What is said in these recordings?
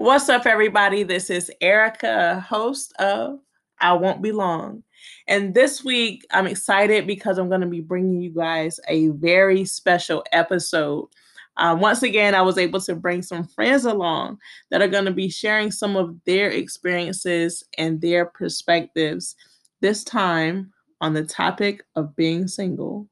What's up, everybody? This is Erica, host of I Won't Be Long. And this week, I'm excited because I'm going to be bringing you guys a very special episode. Um, once again, I was able to bring some friends along that are going to be sharing some of their experiences and their perspectives, this time on the topic of being single.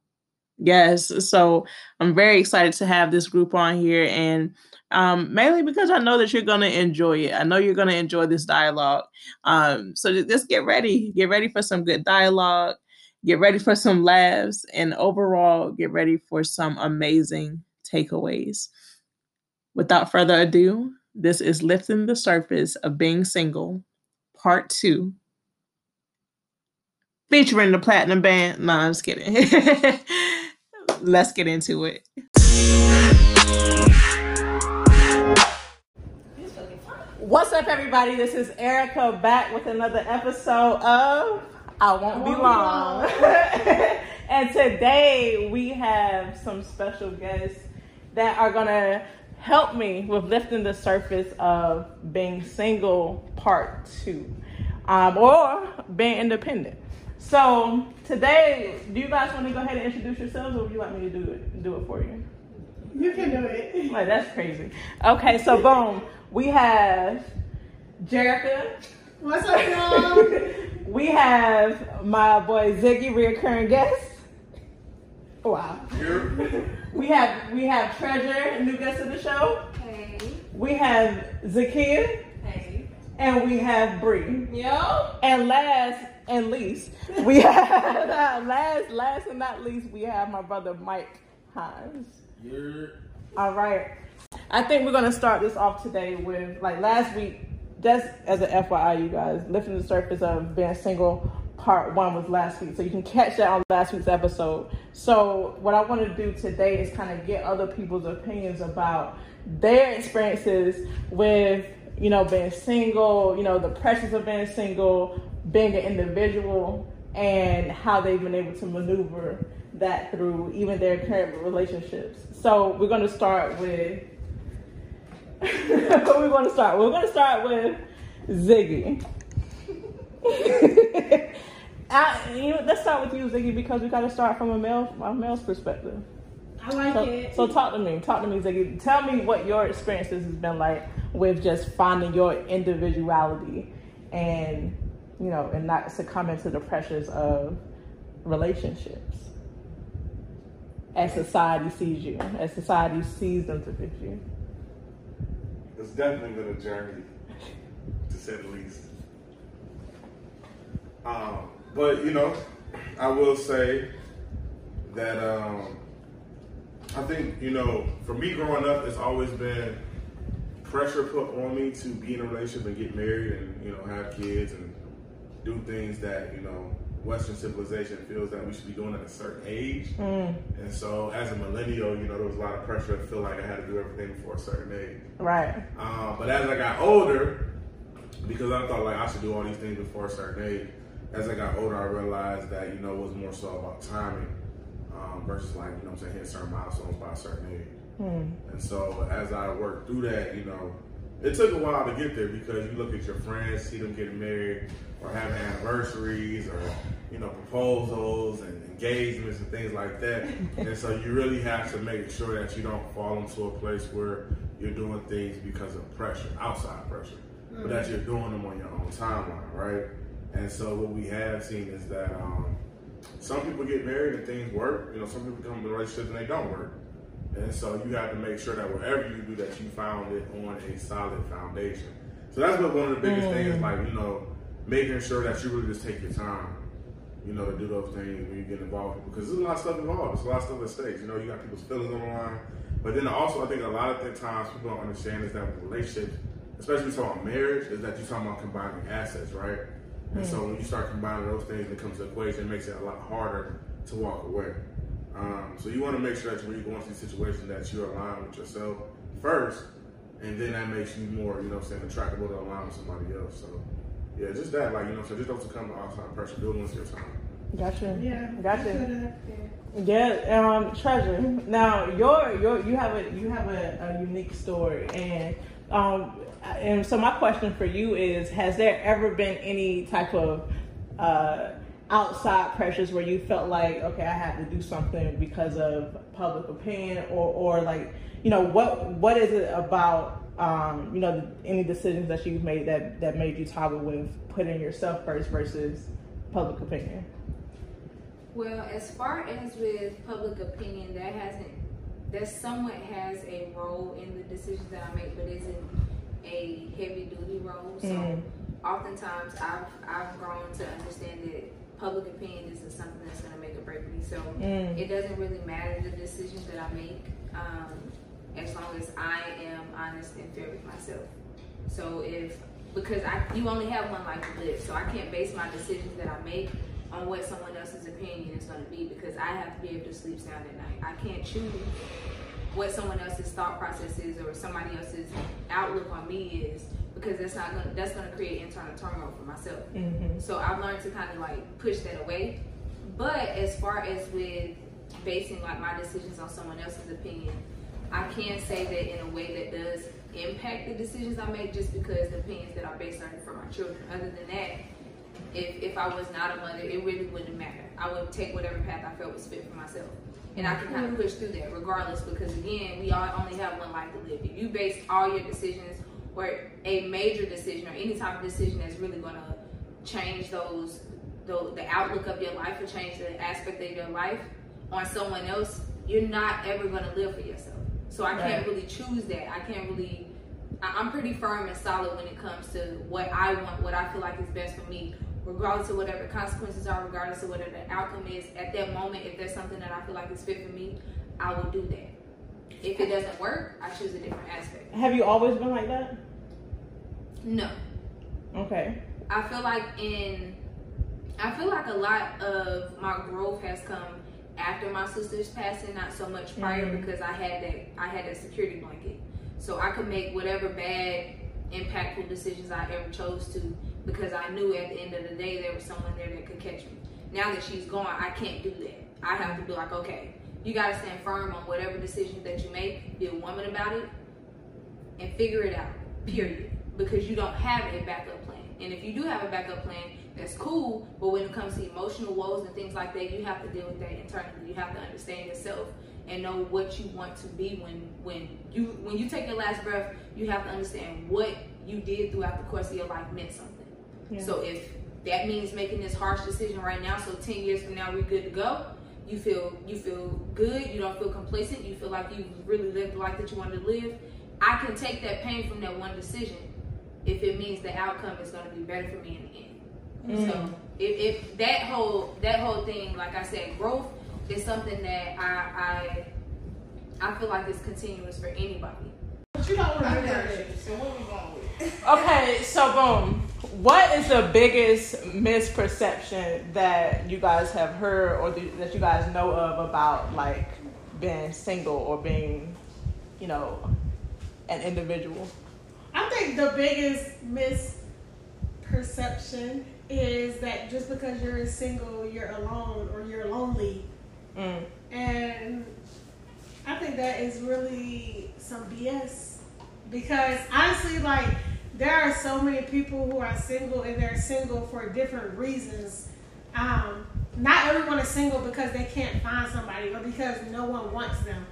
Yes, so I'm very excited to have this group on here, and um, mainly because I know that you're going to enjoy it. I know you're going to enjoy this dialogue. Um, so just get ready, get ready for some good dialogue, get ready for some laughs, and overall, get ready for some amazing takeaways. Without further ado, this is Lifting the Surface of Being Single, Part 2 featuring the platinum band. No, I'm just kidding. Let's get into it. What's up, everybody? This is Erica back with another episode of I Won't, Be Long. and today we have some special guests that are going to help me with lifting the surface of being single part two um, or being independent. So today, do you guys want to go ahead and introduce yourselves, or would you like me to do it do it for you? You can do it. Like that's crazy. Okay, so boom, we have Jerikia. What's up, y'all? we have my boy Ziggy, reoccurring guest. Wow. we have we have Treasure, new guest of the show. Hey. We have Zakia. Hey. And we have Bre. Yo. And last and least, we have uh, last, last and not least, we have my brother Mike Hines. Yeah. All right. I think we're gonna start this off today with like last week. Just as an FYI, you guys, lifting the surface of being single. Part one was last week, so you can catch that on last week's episode. So what I want to do today is kind of get other people's opinions about their experiences with you know being single, you know the pressures of being single, being an individual and how they've been able to maneuver that through even their current relationships. So we're going to start with. What we're going to start. We're going to start with Ziggy. I, you know, let's start with you, Ziggy, because we got to start from a male, a male's perspective. I like so, it. So talk to me. Talk to me, Ziggy. Tell me what your experiences has been like with just finding your individuality and you know, and not succumbing to the pressures of relationships as society sees you, as society sees them to fit you. It's definitely been a journey, to say the least. Um, but you know, I will say that um, I think you know, for me growing up, it's always been pressure put on me to be in a relationship and get married and you know have kids and do things that you know Western civilization feels that we should be doing at a certain age. Mm. And so, as a millennial, you know, there was a lot of pressure to feel like I had to do everything before a certain age. Right. Um, but as I got older, because I thought like I should do all these things before a certain age, as I got older, I realized that you know it was more so about timing um, versus like you know I'm saying hitting certain milestones by a certain age. Mm. And so, as I worked through that, you know, it took a while to get there because you look at your friends, see them getting married or having anniversaries or you know proposals and engagements and things like that. and so you really have to make sure that you don't fall into a place where you're doing things because of pressure, outside pressure, mm-hmm. but that you're doing them on your own timeline, right? And so what we have seen is that um, some people get married and things work. You know, some people come into relationships and they don't work. And so you have to make sure that whatever you do, that you found it on a solid foundation. So that's what one of the biggest mm. things, like you know, making sure that you really just take your time, you know, to do those things when you get involved because there's a lot of stuff involved. There's a lot of stuff at stake. You know, you got people's feelings on the line. But then also, I think a lot of the times people don't understand is that with relationships, especially you about marriage, is that you're talking about combining assets, right? And mm. so when you start combining those things, it comes to equation, it makes it a lot harder to walk away. Um, so you want to make sure that when you go into these situations that you're aligned with yourself first, and then that makes you more, you know, saying attractable to align with somebody else. So yeah, just that, like you know, so just don't succumb to outside pressure. Do it once your time. Gotcha. Yeah. Gotcha. Yeah, um, treasure. Now, your your you have a you have a, a unique story, and Um, and so my question for you is: Has there ever been any type of uh, outside pressures where you felt like, okay, I had to do something because of public opinion, or, or like, you know, what what is it about, um, you know, any decisions that you've made that that made you toggle with putting yourself first versus public opinion? Well, as far as with public opinion, that hasn't that somewhat has a role in the decisions that I make, but isn't a heavy duty role. So Mm. oftentimes I've I've grown to understand that public opinion isn't something that's gonna make or break me. So Mm. it doesn't really matter the decisions that I make, um, as long as I am honest and fair with myself. So if because I you only have one life to live, so I can't base my decisions that I make on what someone else's opinion is going to be because I have to be able to sleep sound at night. I can't choose what someone else's thought process is or somebody else's outlook on me is because that's not going to that's going to create internal turmoil for myself. Mm-hmm. So I've learned to kind of like push that away. But as far as with basing like my decisions on someone else's opinion, I can say that in a way that does impact the decisions I make just because the opinions that I base are for my children. Other than that, if if I was not a mother, it really wouldn't matter. I would take whatever path I felt was fit for myself. And I can kind of push through that regardless because again, we all only have one life to live. If you base all your decisions or a major decision or any type of decision that's really gonna change those the, the outlook of your life or change the aspect of your life on someone else, you're not ever gonna live for yourself. So I can't really choose that. I can't really I'm pretty firm and solid when it comes to what I want, what I feel like is best for me, regardless of whatever consequences are, regardless of whatever the outcome is. At that moment, if there's something that I feel like is fit for me, I will do that. If it doesn't work, I choose a different aspect. Have you always been like that? No. Okay. I feel like in I feel like a lot of my growth has come after my sister's passing, not so much prior Mhm. because I had that I had that security blanket. So I could make whatever bad, impactful decisions I ever chose to because I knew at the end of the day there was someone there that could catch me. Now that she's gone, I can't do that. I have to be like, okay, you gotta stand firm on whatever decision that you make, be a woman about it, and figure it out. Period. Because you don't have a backup plan. And if you do have a backup plan, that's cool. But when it comes to emotional woes and things like that, you have to deal with that internally. You have to understand yourself and know what you want to be when when you when you take your last breath. You have to understand what you did throughout the course of your life meant something. Yeah. So if that means making this harsh decision right now, so ten years from now we're good to go. You feel you feel good. You don't feel complacent. You feel like you really lived the life that you wanted to live. I can take that pain from that one decision if it means the outcome is going to be better for me in the end. Mm. So if, if that whole that whole thing, like I said, growth is something that I I, I feel like is continuous for anybody. But you don't I remember got it. you. So what we going with? Okay, so boom. What is the biggest misperception that you guys have heard or th- that you guys know of about like being single or being, you know, an individual? I think the biggest misperception is that just because you're single, you're alone or you're lonely. Mm. And I think that is really some BS. Because honestly, like, there are so many people who are single and they're single for different reasons. Um, not everyone is single because they can't find somebody or because no one wants them.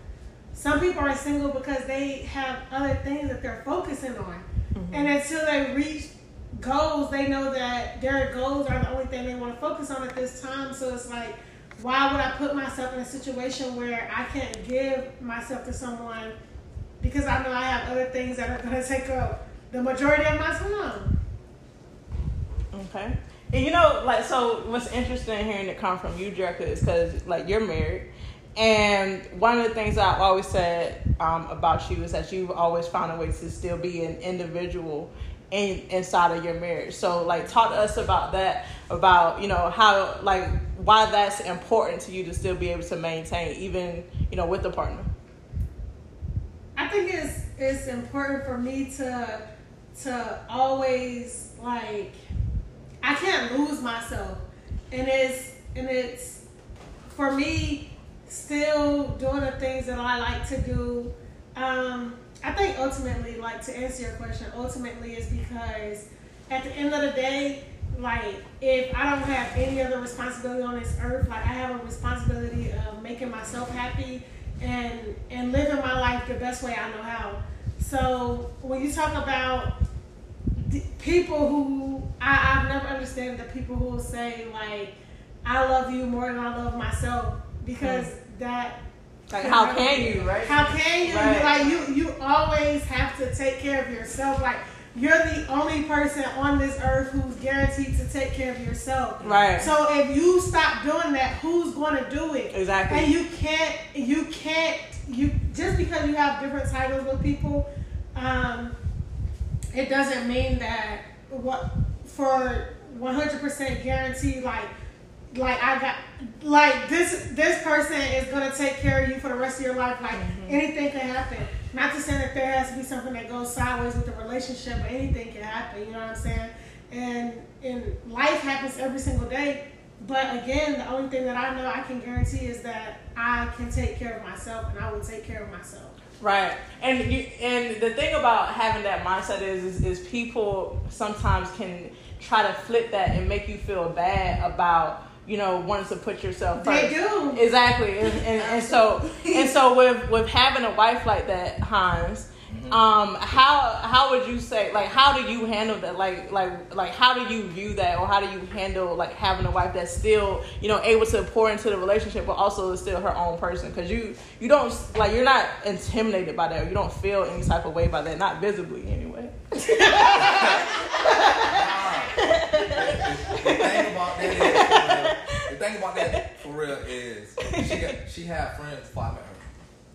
Some people are single because they have other things that they're focusing on. Mm-hmm. And until they reach goals, they know that their goals are the only thing they want to focus on at this time. So it's like, why would I put myself in a situation where I can't give myself to someone because I know I have other things that are going to take up the majority of my time? Okay. And you know, like, so what's interesting hearing it come from you, Jerikia, is because, like, you're married. And one of the things I've always said um, about you is that you've always found a way to still be an individual in, inside of your marriage. So, like, talk to us about that, about, you know, how, like, why that's important to you to still be able to maintain, even, you know, with the partner. I think it's it's important for me to to always like I can't lose myself, and it's and it's for me still doing the things that I like to do. Um, I think ultimately, like to answer your question, ultimately is because at the end of the day, like if I don't have any other responsibility on this earth, like I have a responsibility of making myself happy and and living my life the best way I know how. So when you talk about people who I, I've never understood the people who say like I love you more than I love myself because that Like, how can you, right? how can you Right. like you you always have to take care of yourself like you're the only person on this earth who's guaranteed to take care of yourself Right. so if you stop doing that who's going to do it Exactly. and you can't you can't you just because you have different titles with people um it doesn't mean that what for 100% guarantee like like I got like this this person is gonna take care of you for the rest of your life. Like mm-hmm. anything can happen. Not to say that there has to be something that goes sideways with the relationship, but anything can happen. You know what I'm saying? And and life happens every single day. But again, the only thing that I know I can guarantee is that I can take care of myself, and I will take care of myself. Right, and you and the thing about having that mindset is, is is people sometimes can try to flip that and make you feel bad about you know wanting to put yourself first. They do. exactly, and, and, and so and so with with having a wife like that, Hines. Um, how how would you say like how do you handle that? Like like like how do you view that? Or how do you handle like having a wife that's still you know able to pour into the relationship but also is still her own person? Because you you don't like you're not intimidated by that. Or you don't feel any type of way by that. Not visibly anyway the thing about that is, the thing about that for real is she got, she had friends before I met her.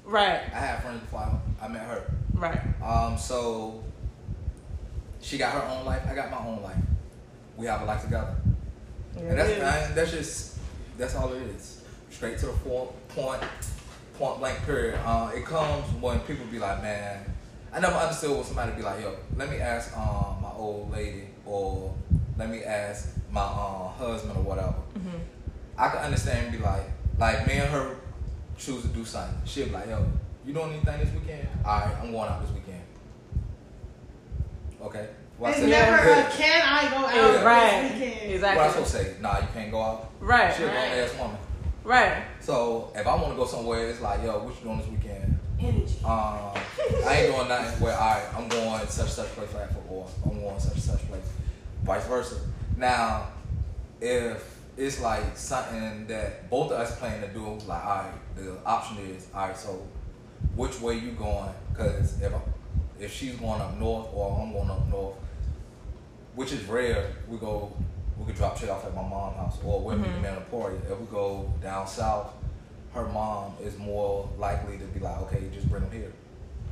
right I had friends before I, I met her. right Um, so she got her own life. I got my own life. We have a life together, and that's and that's just that's all it is. Straight to the point, point, point blank. Period. Uh, it comes when people be like, man. I never understood when somebody be like, yo, let me ask um, my old lady or let me ask my uh, husband or whatever. I can understand and be like, like me and her choose to do something. She'll be like, yo, you doing anything this weekend? All right, I'm going out this weekend. Okay. What I It's say? never Good. a can I go out Yeah. this right weekend? What I exactly supposed to say? Nah, you can't go out. right She'll go ass woman. right So if I want to go somewhere, it's like, yo, what you doing this weekend? Energy. Um, I ain't doing nothing where all right, I'm going such such place for that football. I'm going such such place. Vice versa. Now, if it's like something that both of us plan to do, like all right, the option is all right. So, which way you going? Because if if she's going up north or I'm going up north, which is rare, we go we could drop shit off at my mom's house or Mhm. in Emporia. If we go down south, her mom is more likely to be like, okay, just bring them here.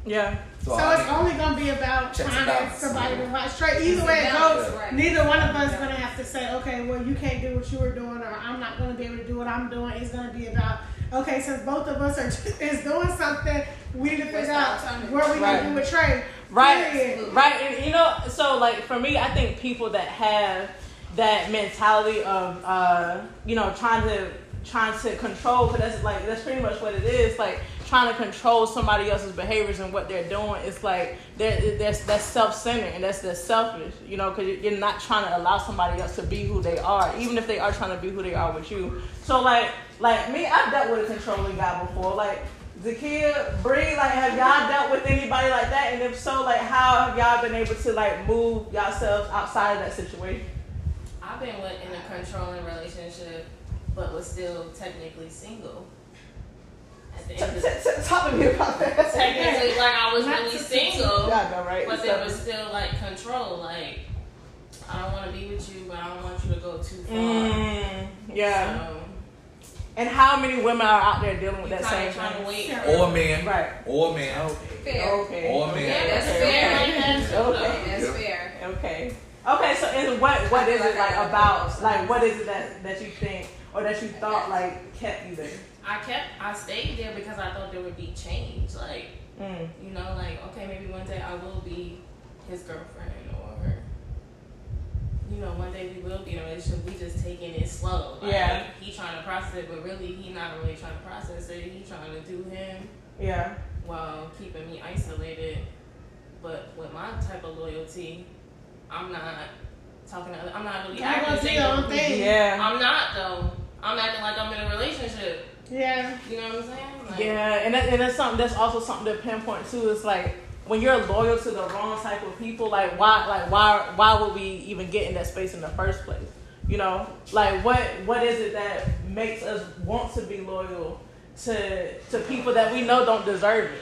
Yeah So I it's mean, only gonna be about trying to finding balances. somebody to watch straight. Either way it goes, right. neither one of us gonna have to say, okay, well you can't do what you were doing, or I'm not gonna be able to do what I'm doing. It's gonna be about, okay, since both of us are is doing something, we need to figure out alternative? what we Right. gonna do with Trey. Right, Period. right, and you know, so like for me, I think people that have that mentality of, uh, you know, trying to trying to control, because that's like that's pretty much what it is, like trying to control somebody else's behaviors and what they're doing. It's like they're, that's that's self centered and that's that's selfish, you know, because you're not trying to allow somebody else to be who they are, even if they are trying to be who they are with you. So like like me, I've dealt with a controlling guy before, like. Zakia, Bre, like, have y'all dealt with anybody like that? And if so, like, how have y'all been able to like move yourselves outside of that situation? I've been in a controlling relationship, but was still technically single. At the end of the Talk to me about that. technically, like I was Not really single, Yeah, I know, right? but there was still like control. Like I don't want to be with you, but I don't want you to go too far. Mm, yeah. So And how many women are out there dealing with you that same of trying to thing? wait. Or men. Right. Or men. Fair. Okay. Or men. Yeah, that's Okay, fair. okay. Okay. That's Yeah. fair. Okay. Okay. So, and what what is it like I about like what is it that that you think or that you thought like kept you there? I kept, I stayed there because I thought there would be change. Like Mm. you know, like okay, maybe one day I will be his girlfriend, or you know, one day we will be in a relationship. We just taking it slow. Like, Yeah. He trying to process it, but really he not really trying to process it. He trying to do him. Yeah. while keeping me isolated. But with my type of loyalty, I'm not talking to other, I'm not really I acting go do your own thing. Yeah. I'm not though. I'm acting like I'm in a relationship. Yeah. You know what I'm saying? Like, Yeah, and that, and that's something that's also something to pinpoint too. It's like when you're loyal to the wrong type of people, like why, like why, why would we even get in that space in the first place? You know, like what, what is it that makes us want to be loyal to to people that we know don't deserve it?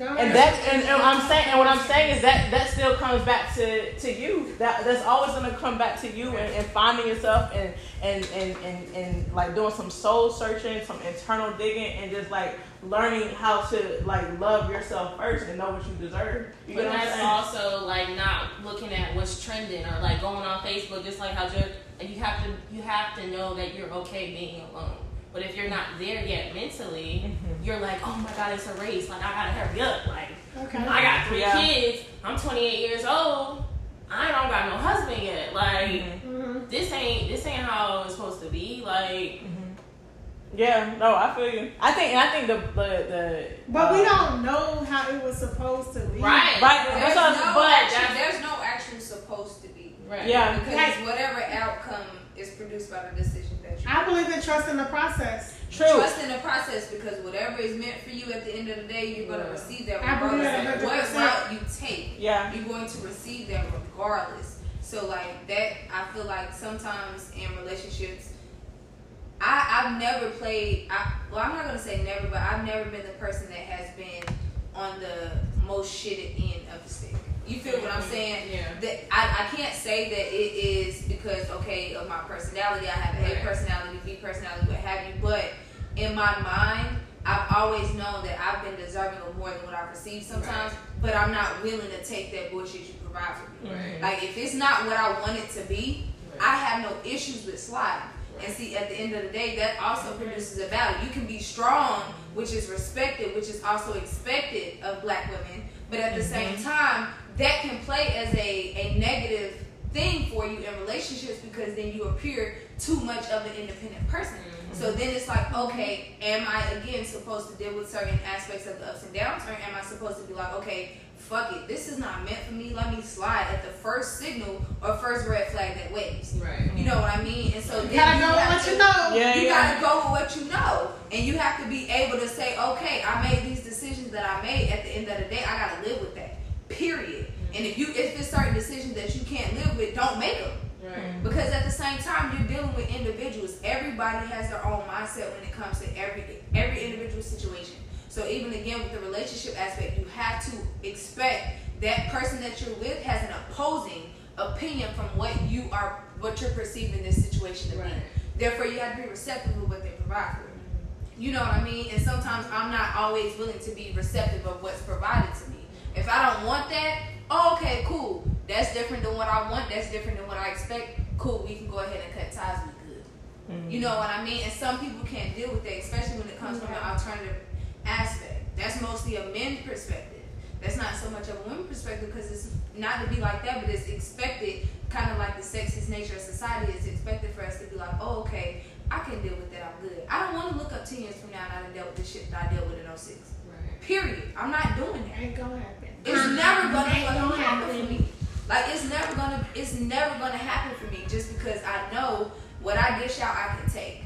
And that, and, and I'm saying, and what I'm saying is that that still comes back to to you. That that's always gonna come back to you and, and finding yourself and and, and and and like doing some soul searching, some internal digging, and just like learning how to like love yourself first and know what you deserve. You But that's also like not looking at what's trending or like going on Facebook, just like how you and you have to you have to know that you're okay being alone. But if you're not there yet mentally, Mm-hmm. you're like, oh my god, it's a race. Like I gotta hurry up. Like Okay. I got three Yeah. kids. I'm 28 years old. I don't got no husband yet. Like Mhm. this ain't this ain't how it's supposed to be. Like Yeah, no, I feel you. I think, I think the the the. But we uh, don't know how it was supposed to be. right, Right, There's that's what I was- no, but action, there's no action supposed to be. right. Yeah. Because Right. whatever outcome is produced by the decision that you I believe in trust in the process. True. Trust in the process because whatever is meant for you at the end of the day, you're going to receive that I believe regardless that of what route you take. Yeah. You're going to receive that regardless. So like that, I feel like sometimes in relationships, I I've never played. I well, I'm not gonna say never, but I've never been the person that has been on the most shitted end of the stick. You feel what I'm saying? Yeah. That I, I can't say that it is because okay of my personality. I have a Right. personality, B personality, what have you. But in my mind, I've always known that I've been deserving of more than what I've received sometimes. But I'm not willing to take that bullshit you provide for me. Right. Like if it's not what I want it to be, I have no issues with sliding. And see, at the end of the day, that also produces a value. You can be strong, which is respected, which is also expected of black women, but at the same mm-hmm. time, that can play as a, a negative thing for you in relationships because then you appear too much of an independent person. Mm-hmm. So then it's like, okay, am I again supposed to deal with certain aspects of the ups and downs, or am I supposed to be like, okay, fuck it, this is not meant for me. Let me slide at the first signal or first red flag that waves. Right. You know what I mean? And so then You gotta you go with have what to- you know. Yeah, you yeah. gotta go with what you know, and you have to be able to say, okay, I made these decisions that I made. At the end of the day, I gotta live with that. Period. And if you if it's certain decisions that you can't live with, don't make them. Right. Because at the same time, you're dealing with individuals. Everybody has their own mindset when it comes to every every individual situation. So even again with the relationship aspect, you have to expect that person that you're with has an opposing opinion from what you are what you're perceiving this situation to Right. be. Therefore, you have to be receptive of what they provide for you. You know what I mean? And sometimes I'm not always willing to be receptive of what's provided to me. If I don't want that, oh, okay, cool. That's different than what I want. That's different than what I expect. Cool, we can go ahead and cut ties. We good. Mm-hmm. You know what I mean? And some people can't deal with that, especially when it comes from an alternative aspect. That's mostly a men's perspective. That's not so much of a women's perspective because it's not to be like that, but it's expected, kind of like the sexist nature of society. It's expected for us to be like, oh, okay, I can deal with that. I'm good. I don't want to look up 10 years from now and I done dealt with this shit that I dealt with in 06. Right. Period. I'm not doing that. Ain't gonna happen. It's never gonna Ain't fucking happen for me. Like it's never gonna it's never gonna happen for me just because I know what I dish out I can take.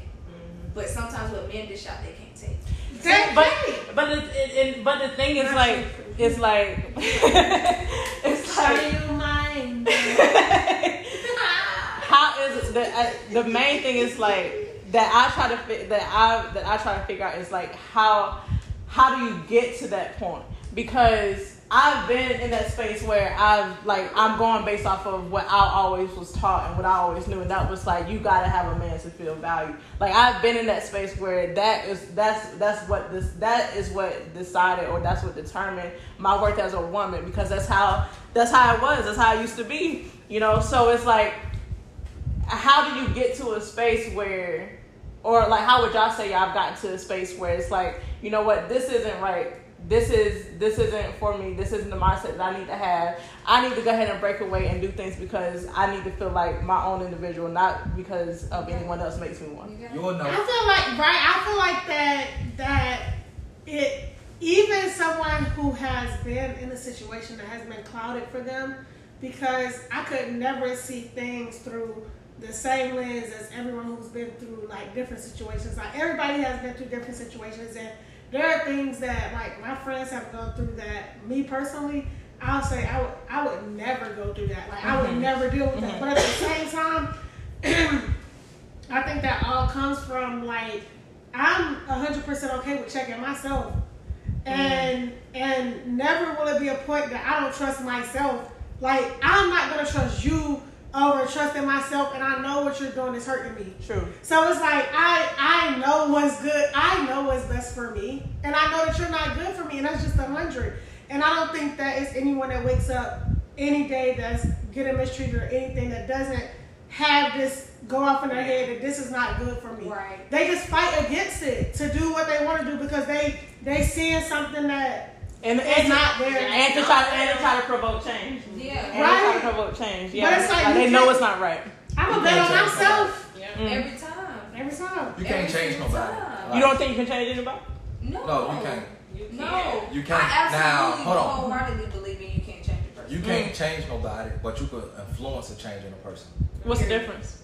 But sometimes what men dish out they can't take. That- but but it, it, it, but the thing is like it's like it's like Show you mine. how is it the uh, the main thing is like that I try to fi- that I that I try to figure out is like how how do you get to that point because I've been in that space where I've like I'm going based off of what I always was taught and what I always knew and that was like you gotta have a man to feel valued like I've been in that space where that is that's that's what this that is what decided or that's what determined my worth as a woman because that's how that's how it was that's how it used to be you know? So it's like how do you get to a space where or like how would y'all say y'all gotten to a space where it's like you know what this isn't right this is this isn't for me this isn't the mindset that i need to have i need to go ahead and break away and do things because i need to feel like my own individual not because of anyone else makes me one You got it? You'll know. I feel like right. I feel like that that it even someone who has been in a situation that has been clouded for them, because I could never see things through the same lens as everyone who's been through like different situations. Like everybody has been through different situations, and there are things that like my friends have gone through that me personally. I'll say I would I would never go through that. Like I would mm-hmm. never deal with that. Mm-hmm. But at the same time, I think that all comes from like I'm hundred percent okay with checking myself, and mm-hmm. and never will it be a point that I don't trust myself. Like I'm not gonna trust you over trusting myself, and I know what you're doing is hurting me. True. So it's like I I know what's good. I know what's best for me, and I know that you're not good for me, and that's just a hundred. And I don't think that is anyone that wakes up any day that's getting mistreated or anything that doesn't have this go off in their head that this is not good for me. Right. They just fight against it to do what they want to do because they they seeing something that And, is and, not there. and to try to and to try to provoke change. Yeah. And to try Right. to provoke change. But Yeah. it's like Like, they know it's not right. I'm a bet on change myself Yeah. Mm. Every time. every time. You can't Every change single nobody. time. You don't think you can change anybody? No. No, you can't. You No. can't. You can't. I absolutely Now, hold on. wholeheartedly believe in you can't change a person. You can't change nobody, but you could influence a change in a person. What's the difference?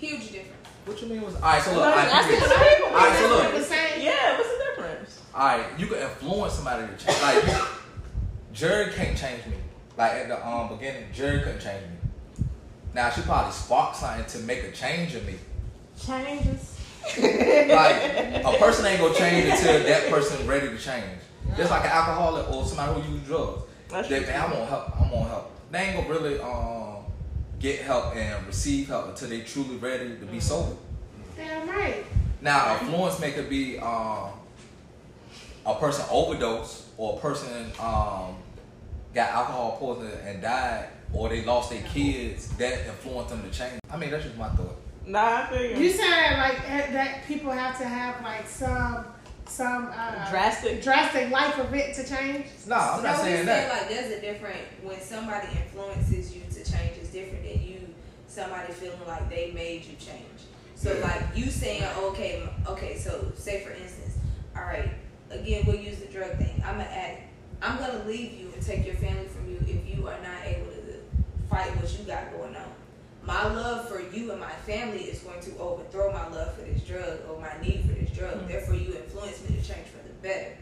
Huge difference. What you mean was? All right, so look. No, all right, that's you the can- people. all right, so look. The same. Yeah, what's the difference? All right, you can influence somebody to change. Like, Jerry can't change me. Like at the um beginning, Jerry couldn't change me. Now she probably sparked something to make a change in me. Changes. Like a person ain't gonna change until that person ready to change. Just like an alcoholic or somebody who use drugs. That's They, true. man, I'm gonna help. I'm gonna help. They ain't gonna really um get help and receive help until they truly ready to be sober. Damn right. Now, a influence may could be um, a person overdose or a person um, got alcohol poisoning and died, or they lost their kids. That influenced them to change. I mean, that's just my thought. Nah, I feel you. You said like that people have to have like some some uh, Drastic. drastic life event to change. No, I'm not no, saying we that. like there's a different when somebody influences you to change is different than you somebody feeling like they made you change. So like you saying okay, okay. So say for instance, all right. Again, we'll use the drug thing. I'm an addict. I'm gonna leave you and take your family from you if you are not able to fight what you got going on. My love for you and my family is going to overthrow my love for this drug or my need for this drug. Mm-hmm. Therefore, you influence me to change for the better.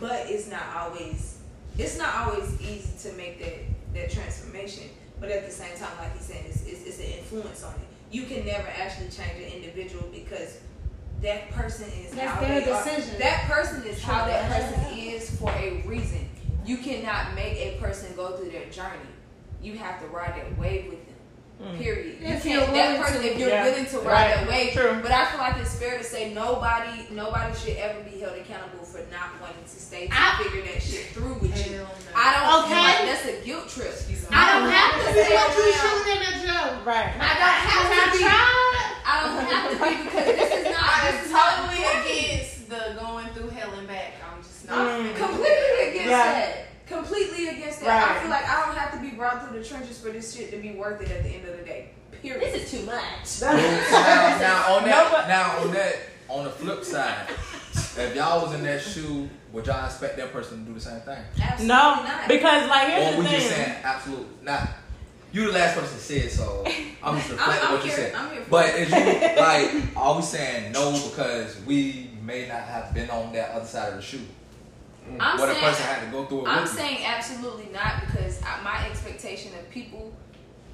But it's not always it's not always easy to make that that transformation. But at the same time like he's saying it's, it's, it's an influence on it. You can never actually change an individual because that person is That's their they are. decision. that person is how that person is for a reason. You cannot make a person go through their journey. You have to ride that wave with them Mm. Period. You If can't. you're That willing person, to. if you're Yeah. willing to ride Right. that wave, True. but I feel like it's fair to say nobody, nobody should ever be held accountable for not wanting to stay to I- figure that shit through with you. Hell no. I don't feel Okay. like that's a guilt trip. I don't have to be stay what you around. shooting in the jail. Right. I don't have I to be. tried. I don't have to be because this is not. I'm This is not totally right. against the going through hell and back. I'm just not. I'm Mm. completely against Yeah. that. Completely. Right. I feel like I don't have to be brought through the trenches for this shit to be worth it at the end of the day. Period. This is too much. now, now on No, that, but- now on that, on the flip side, if y'all was in that shoe, would y'all expect that person to do the same thing? Absolutely No, not. because like Or here's we the just thing. saying absolute not you the last person to say it, so I'm just reflecting I'm what you here- said. I'm here for But it. is you like are we saying no because we may not have been on that other side of the shoe? I'm What a saying, person had to go through I'm with you. saying absolutely not because I, my expectation of people,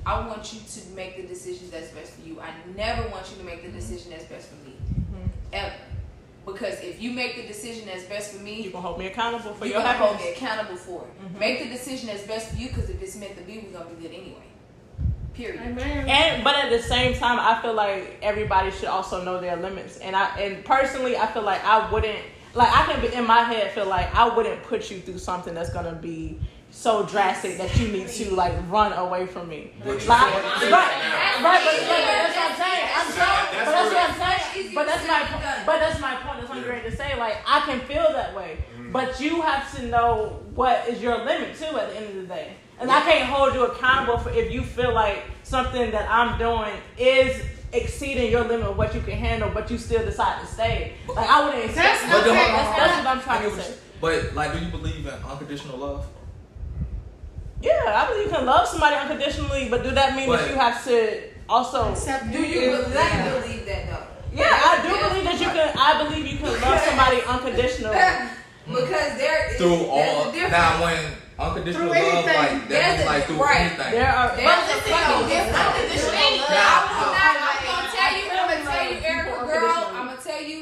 I want you to make the decision that's best for you. I never want you to make the mm-hmm. decision that's best for me, mm-hmm. ever. Because if you make the decision that's best for me, You can hold me accountable for you're your gonna hold me accountable for it. Mm-hmm. Make the decision that's best for you because if it's meant to be, we're gonna be good anyway. Period. Amen. And but at the same time, I feel like everybody should also know their limits. And I and personally, I feel like I wouldn't like I can be in my head feel like I wouldn't put you through something that's gonna be so drastic that you need to like run away from me. But Like, right, said- right, but, but, but that's what I'm saying. I'm saying, but that's what I'm saying. But that's my, than po- done. but that's my point. That's what I'm ready to say. Like I can feel that way, Mm-hmm. but you have to know what is your limit too. At the end of the day, and I can't hold you accountable for if you feel like something that I'm doing is exceeding your limit of what you can handle, but you still decide to stay. Like I wouldn't expect. That's That's, But that's, that's what I'm trying to say. But like, do you believe in unconditional love? Yeah, I believe you can love somebody unconditionally, but do that mean But- that you have to also? Accept Do it. you really Exactly. believe that though? Yeah, I do believe that you can. I believe you can love somebody unconditionally. because there is Through all a now when unconditional Through love, anything. like that means like through right. anything. There are. There's a fucking difference. unconditional anything. I will Nah. not. I'm gonna tell you. I'm gonna tell you, People Erica, girl. unconditionally. I'm gonna tell you,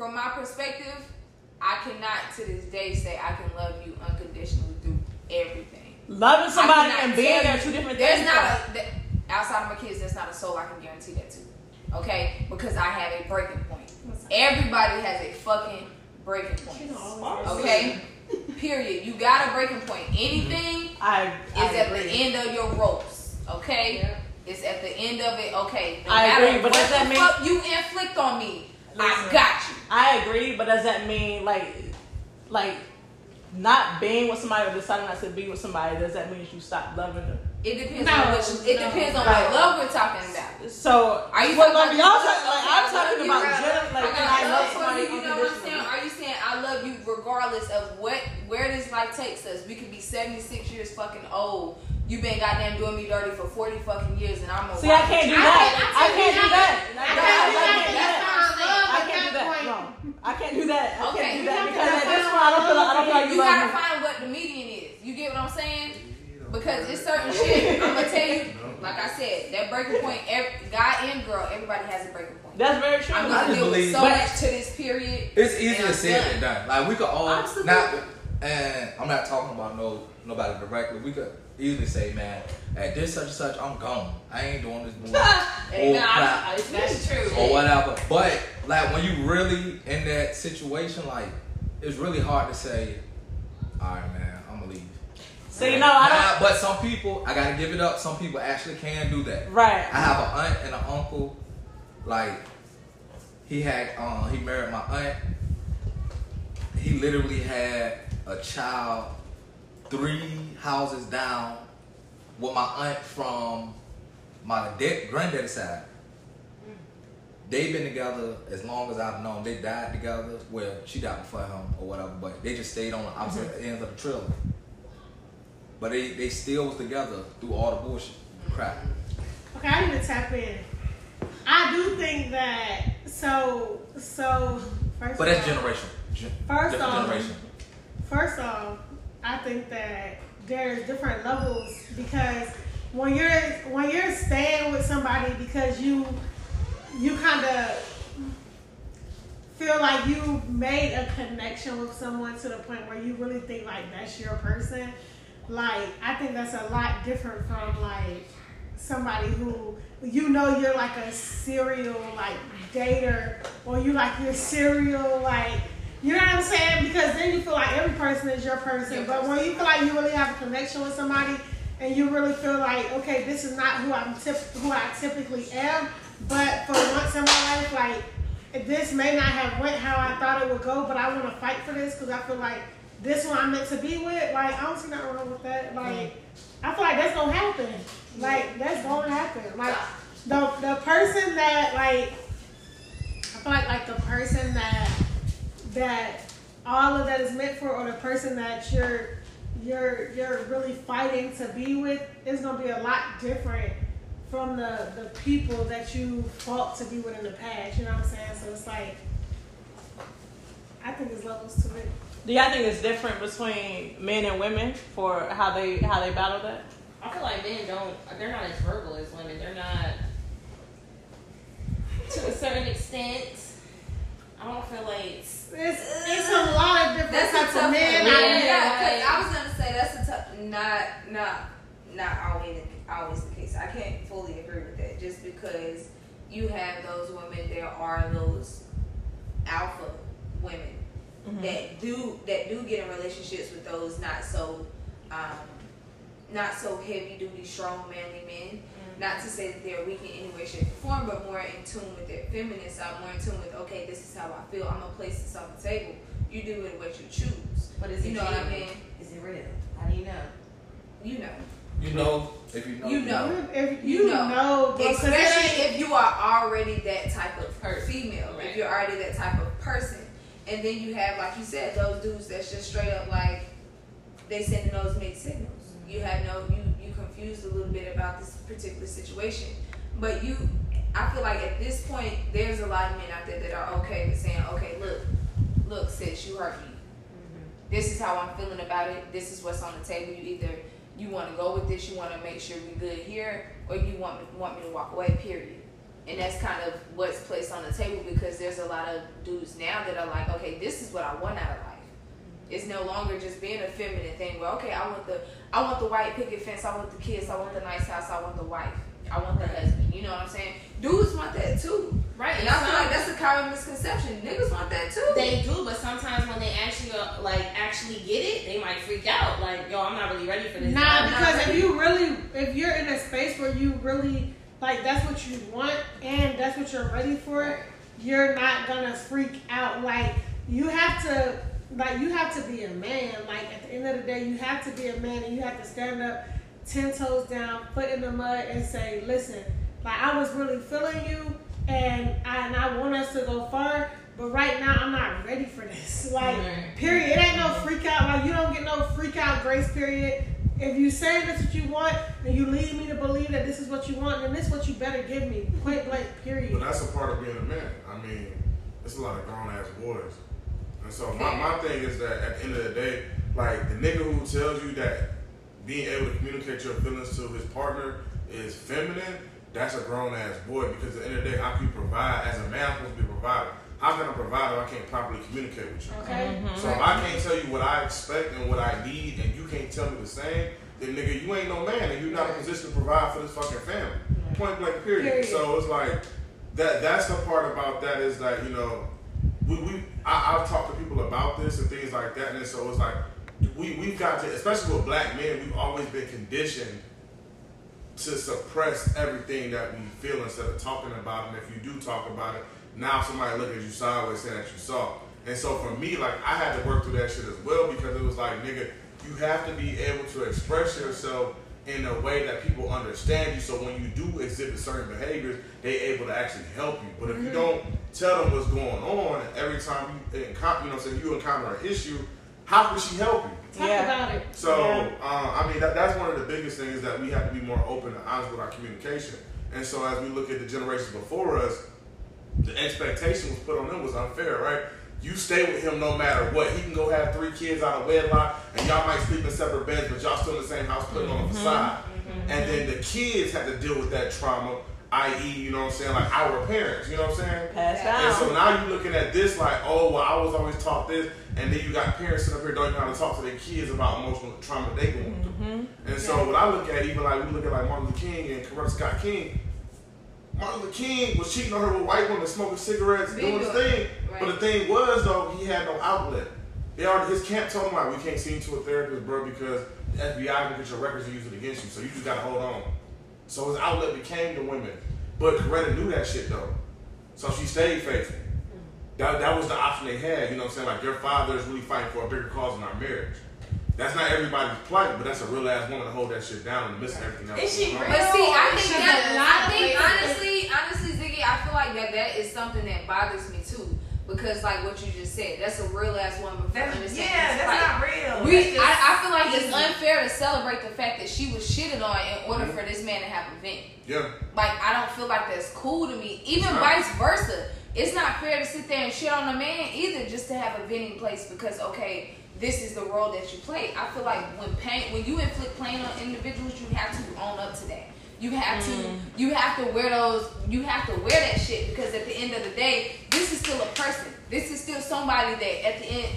from my perspective, I cannot to this day say I can love you unconditionally through everything. Loving somebody and being there are two different there's things. not a th- outside of my kids. There's not a soul I can guarantee that to. Okay, because I have a breaking point. Everybody has a fucking breaking point. don't always agree. Okay, period. You got a breaking point. Anything I, I is at agree. the end of your ropes. Okay, it's at the end of it. Okay, no I matter agree, but what does that the mean- fuck you inflict on me? I got you. I agree, but does that mean like, like, not being with somebody or deciding not to be with somebody? Does that mean you stop loving them? It depends No, on which. It no. depends on No. what love we're talking about. So Are you well, talking like, about y'all talking, like I'm talking about general, like I got I love love somebody you. You know what I'm saying? Are you saying I love you regardless of what where this life takes us? We could be 76 years fucking old. You've been goddamn doing me dirty for 40 fucking years, and I'm a See, I can't do that. I can't do that. I I can't can't do do that. that. That's not love I can't do that that. No, I can't do that. I Okay. can't do You that because at this point I don't feel like I don't feel like You you love gotta me. find what the median is. You get what I'm saying? Because it's certain shit. I'm gonna tell you, like I said, that breaking point. Every, guy and girl, everybody has a breaking point. That's very true. I'm gonna just deal with so much to this period. It's and easier I'm said done. than done. Like we could all Absolutely. not, and I'm not talking about no nobody directly. We could easily say, man, at this such and such, I'm gone. I ain't doing this bull Hey, or nah, crap that's true. or whatever. But like when you really in that situation, like it's really hard to say, all right, man, I'm gonna leave. See, no, I don't. But some people, I gotta give it up. Some people actually can do that. Right. I have an aunt and an uncle. Like he had, uh, he married my aunt. He literally had a child three houses down with my aunt from my dead granddaddy's side. They've been together as long as I've known. They died together. Well, she died before him or whatever, but they just stayed on the opposite mm-hmm. ends of the trailer. But they, they still was together through all the bullshit crap. Okay, I need to tap in. I do think that so so first. But that's off- generational. Gen- First off, generation. First off, I think that there's different levels because when you're when you're staying with somebody because you you kind of feel like you made a connection with someone to the point where you really think like that's your person. Like I think that's a lot different from like somebody who you know you're like a serial like dater or you like your serial like you know what I'm saying? Because then you feel like every person is your person. But when you feel like you really have a connection with somebody and you really feel like, okay, this is not who I'm tip- who I typically am, but for once in my life, like this may not have went how I thought it would go, but I want to fight for this because I feel like this one I'm meant to be with. Like I don't see nothing wrong with that. Like mm. I feel like that's gonna happen. Like that's gonna happen. Like the the person that like I feel like like the person that that all of that is meant for, or the person that you're you're you're really fighting to be with is gonna be a lot different from the the people that you fought to be with in the past. You know what I'm saying? So it's like I think there's levels to it. Do y'all think it's different between men and women for how they how they battle that? I feel like men don't. They're not as verbal as women. They're not to a certain extent. I don't feel like. It's it's a lot of different That's a types tough of men one. out Yeah, there. yeah, 'cause I was gonna say that's a tough. Not, not, not always, always the case. I can't fully agree with that. Just because you have those women, there are those alpha women that do that do get in relationships with those not so, um, not so heavy duty, strong, manly men. Not to say that they're weak in any way, shape, or form, but more in tune with their feminine side, more in tune with okay, this is how I feel. I'm gonna place this on the table. You do it what you choose. But is it You know what I mean? Is it real? How do you know? You know. You know, if you know, You know. If You you, know. know, but 'cause it Especially if you are already that type of Person, female, right. if you're already that type of person, And then you have, like you said, those dudes that's just straight up like they sending those mixed signals. You have no you you confused a little bit about this particular situation, but you. I feel like at this point, there's a lot of men out there that are okay with saying, okay, look, look, sis, you hurt me. Mm-hmm. This is how I'm feeling about it. This is what's on the table. You either you want to go with this, you want to make sure we're good here, or you want me, want me to walk away. Period. And that's kind of what's placed on the table because there's a lot of dudes now that are like, okay, this is what I want out of life. It's no longer just being a feminine thing Well, okay, I want the I want the white picket fence, I want the kids, I want the nice house, I want the wife, I want the husband. You know what I'm saying? Dudes want that too. Right. And I feel like that's a common misconception. Niggas want that too. They do, but sometimes when they actually uh, like actually get it, they might freak out. Like, yo, I'm not really ready for this. Nah, I'm because if you really, if you're in a space where you really like that's what you want and that's what you're ready for, you're not gonna freak out. Like you have to, like you have to be a man. Like at the end of the day, you have to be a man and you have to stand up, ten toes down, foot in the mud, and say, listen, like I was really feeling you, and I, and I want us to go far. But right now, I'm not ready for this. Like, Right. period. It ain't no freak out. Like, you don't get no freak out grace period. If you say this what you want and you lead me to believe that this is what you want, then this is what you better give me. Point blank, period. But that's a part of being a man. I mean, it's a lot of grown ass boys. And so my, my thing is that at the end of the day, like the nigga who tells you that being able to communicate your feelings to his partner is feminine, that's a grown ass boy because at the end of the day, how can you provide as a man I'm supposed to be a provider? How can I provide if I can't properly communicate with you? Okay? Mm-hmm. So if I can't tell you what I expect and what I need, and you can't tell me the same, then nigga, you ain't no man, and you're not in a position to provide for this fucking family. Point blank, period. Period. So it's like that. That's the part about that is that you know, we, we I, I've talked to people about this and things like that, and so it's like we we've got to, especially with black men, we've always been conditioned to suppress everything that we feel instead of talking about it. And if you do talk about it, now somebody look at you sideways saying that you saw. And so for me, like I had to work through that shit as well because it was like, nigga, you have to be able to express yourself in a way that people understand you. So when you do exhibit certain behaviors, they able to actually help you. But if you don't tell them what's going on every time you encounter, you know, what saying you encounter an issue, how can she help you? Talk Yeah. about it. So, Yeah. uh, I mean, that, that's one of the biggest things that we have to be more open and honest with our communication. And so, as we look at the generations before us, the expectation was put on them was unfair, right? You stay with him no matter what. He can go have three kids out of wedlock, and y'all might sleep in separate beds, but y'all still in the same house, putting on a mm-hmm. facade. Mm-hmm. And then the kids have to deal with that trauma, i.e., you know what I'm saying, like our parents, you know what I'm saying? Pass And so now you're looking at this like, oh, well, I was always taught this, and then you got parents sitting up here don't know how to talk to their kids about emotional trauma they going through. Mm-hmm. And so when I look at even like we look at like Martin Luther King and Coretta Scott King, Martin Luther King was cheating on her with white women, smoking cigarettes, Big doing his thing. Right. But the thing was though, he had no outlet. They already, his camp told him like, we can't send you to a therapist, bro, because the FBI can get your records and use it against you. So you just gotta hold on. So his outlet became the women. But Coretta knew that shit though. So she stayed faithful. That, that was the option they had, you know what I'm saying? Like, your father is really fighting for a bigger cause in our marriage. That's not everybody's plight, but that's a real ass woman to hold that shit down and miss everything else. Is she real? But see, I think that I think honestly, honestly, Ziggy, I feel like that that is something that bothers me too. Because like what you just said, that's a real ass woman. for That's, understanding yeah, that's fight. not real. We, I, I feel like it's unfair to celebrate the fact that she was shitted on in order Mhm. for this man to have a vent. Yeah. Like I don't feel like that's cool to me. Even It's vice versa. It's not fair to sit there and shit on a man either just to have a venting place because okay, this is the role that you play. I feel like when pain when you inflict pain on individuals, you have to own up to that. You have to mm. you have to wear those you have to wear that shit because at the end of the day, this is still a person. This is still somebody that at the end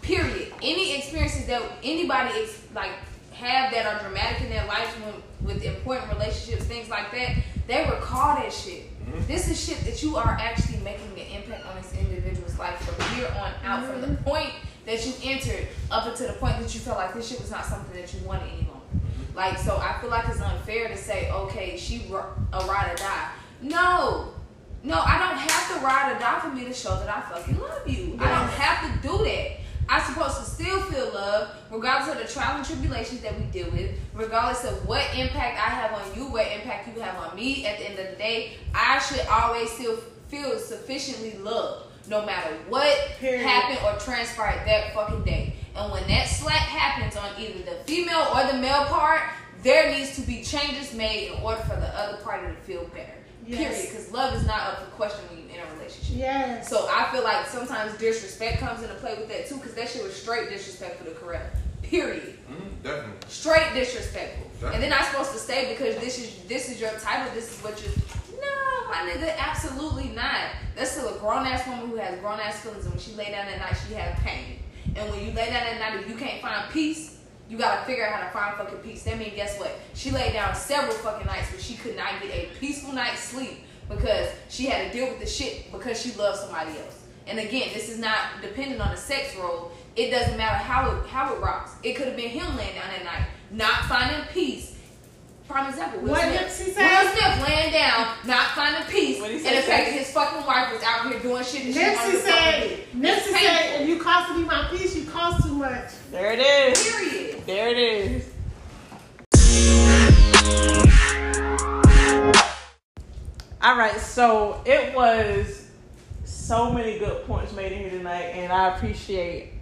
period. Any experiences that anybody ex- like have that are dramatic in their lives when with important relationships, things like that, they recall that shit. Mm-hmm. This is shit that you are actually making an impact on this individual's life from here on out, from the mm-hmm. point that you entered up until the point that you felt like this shit was not something that you wanted any longer. Like, so I feel like it's unfair to say, okay, she a ride or die. No, no, I don't have to ride or die for me to show that I fucking love you. I don't have to do that. I'm supposed to still feel love, regardless of the trials and tribulations that we deal with, regardless of what impact I have on you, what impact you have on me. At the end of the day, I should always still feel sufficiently loved, no matter what Period. happened or transpired that fucking day. And when that slap happens on either the female or the male part, there needs to be changes made in order for the other party to feel better. Yes. Period. Because love is not up for question when you're in a relationship. Yes. So I feel like sometimes disrespect comes into play with that too, because that shit was straight disrespectful to correct. Period. Mm, definitely. Straight disrespectful. That- And then I'm supposed to stay because this is this is your title, this is what you No, my nigga, absolutely not. That's still a grown ass woman who has grown ass feelings and when she lay down at night she has pain. And when you lay down at night if you can't find peace, you gotta figure out how to find fucking peace. That means guess what? She laid down several fucking nights but she could not get a peaceful night's sleep because she had to deal with the shit because she loved somebody else. And again, this is not dependent on the sex role. It doesn't matter how it how it rocks. It could have been him laying down at night, not finding peace. Prime example, Will What Smith. Nipsey Will? Smith laying down, not finding peace, What'd and he the fact that his fucking wife was out here doing shit that she Nipsey wanted to said, fucking. Nipsey It's said, painful. if you cost me my peace, you cost too much. There it is. Period. There it is. All right, so it was so many good points made in here tonight, and I appreciate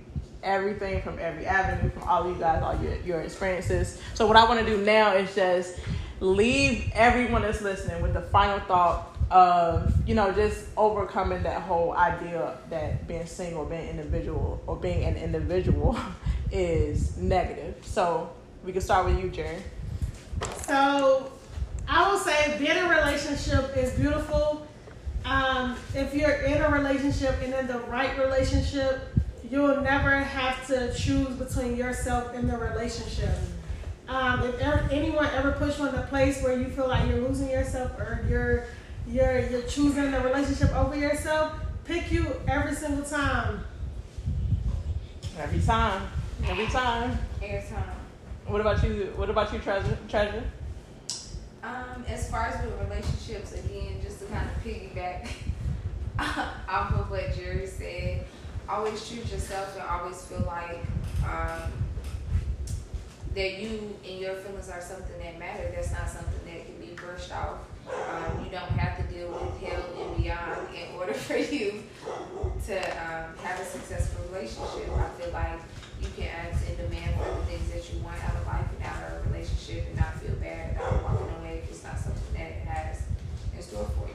everything from every avenue, from all of you guys, all your, your experiences. So, what I want to do now is just leave everyone that's listening with the final thought of, you know, just overcoming that whole idea that being single, being individual, or being an individual is negative. So, we can start with you, Jeri. So I will say being in a relationship is beautiful. Um, if you're in a relationship and in the right relationship, you'll never have to choose between yourself and the relationship. Um, if ever, anyone ever puts you in a place where you feel like you're losing yourself or you're you're you're choosing the relationship over yourself, pick you every single time. Every time. Every time. Every time. What about you? What about you, Treasure? Treasure? Um, as far as with relationships, again, just to kind of piggyback off of what Jeri said, always choose yourself and always feel like um, that you and your feelings are something that matter. That's not something that can be brushed off. Um, you don't have to deal with hell and beyond in order for you to um, have a successful relationship. I feel like you can ask and demand for the things that you want out of life and out of a relationship and not feel bad about walking away if it's not something that it has in store for you.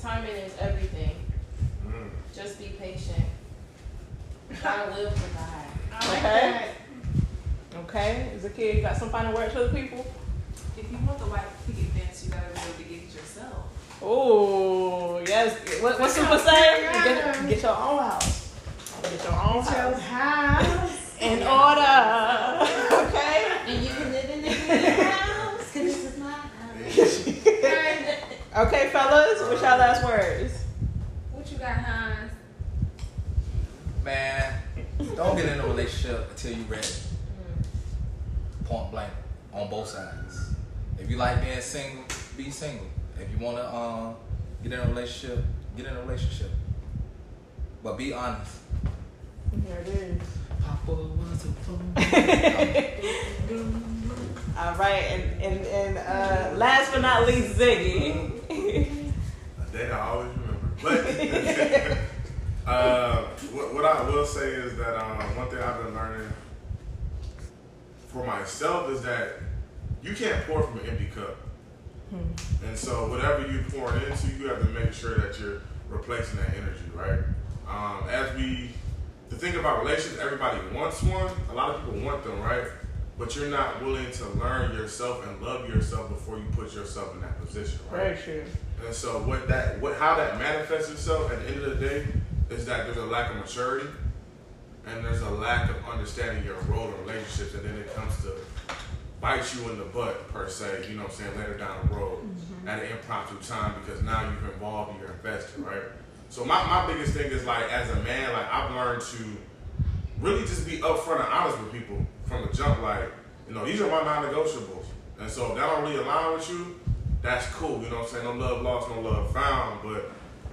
Timing is everything. Mm. Just be patient. God will provide. I like Okay. that. Okay. Zakia, you got some final words for the people? If you want the white picket fence, you gotta be able to get it yourself. Oh, yes. What, what's Super say? Get, get your own house. Get your own Your house. house. In order. Okay. And you can live in the house, cause this is my house. Okay, fellas. What's your last words? What you got, Hines? Man, don't get in a relationship until you're ready. Point blank, on both sides. If you like being single, be single. If you wanna um get in a relationship, get in a relationship. But be honest. There it is. Papa was a fool. All right, and and and uh, last but not least, Ziggy. A day I always remember. But uh, what, what I will say is that um, one thing I've been learning for myself is that you can't pour from an empty cup. And so whatever you pour into, you have to make sure that you're replacing that energy, right? Um, as we, the thing about relationships, everybody wants one. A lot of people want them, right? But you're not willing to learn yourself and love yourself before you put yourself in that position, right? Very true. And so what that what how that manifests itself at the end of the day is that there's a lack of maturity and there's a lack of understanding your role in relationships and then it comes to bite you in the butt per se, you know what I'm saying, later down the road mm-hmm. at an impromptu time because now you've involved and you're invested, right? So my, my biggest thing is like as a man, like I've learned to really just be upfront and honest with people from the jump, like, you know, these are my non-negotiables. And so if that don't really align with you, that's cool. You know what I'm saying? No love lost, no love found. But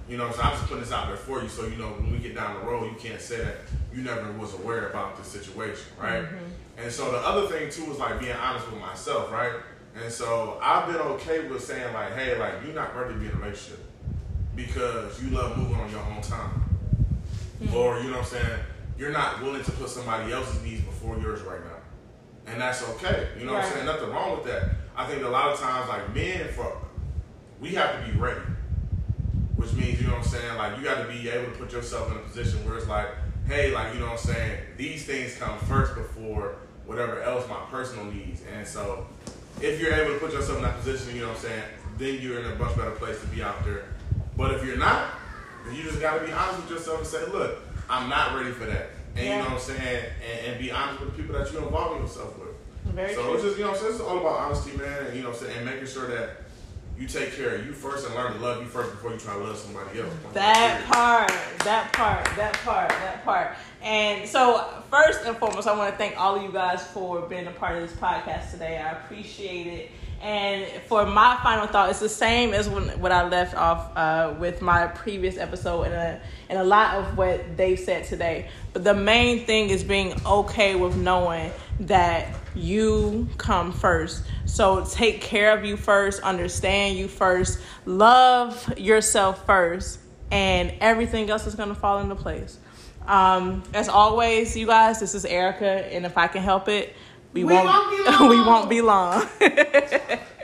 you know what I'm just putting this out there for you so you know when we get down the road, you can't say that you never was aware about this situation, right? Mm-hmm. And so the other thing too is like being honest with myself, right? And so I've been okay with saying like, hey, like you're not ready to be in a relationship. because you love moving on your own time. Hmm. Or, you know what I'm saying, you're not willing to put somebody else's needs before yours right now. And that's okay. You know what I'm saying? Nothing wrong with that. I think a lot of times, like men, for we have to be ready. Which means, you know what I'm saying, like you got to be able to put yourself in a position where it's like, hey, like, you know what I'm saying, these things come first before whatever else my personal needs. And so if you're able to put yourself in that position, you know what I'm saying, then you're in a much better place to be out there. But if you're not, then you just got to be honest with yourself and say, look, I'm not ready for that. And you know what I'm saying, and, and be honest with the people that you involve yourself with. Very so true. it's just you know what I'm saying, it's all about honesty, man, and you know what I'm saying, and making sure that you take care of you first and learn to love you first before you try to love somebody else. That part, that part, that part, that part. And so, first and foremost, I want to thank all of you guys for being a part of this podcast today. I appreciate it. And for my final thought, it's the same as when what I left off uh, with my previous episode, and a, and a lot of what they've said today. But the main thing is being okay with knowing that you come first. So take care of you first, understand you first, love yourself first, and everything else is to fall into place. Um, as always, you guys, this is Erica, and if I can help it, we, We won't, won't be long. we won't be long.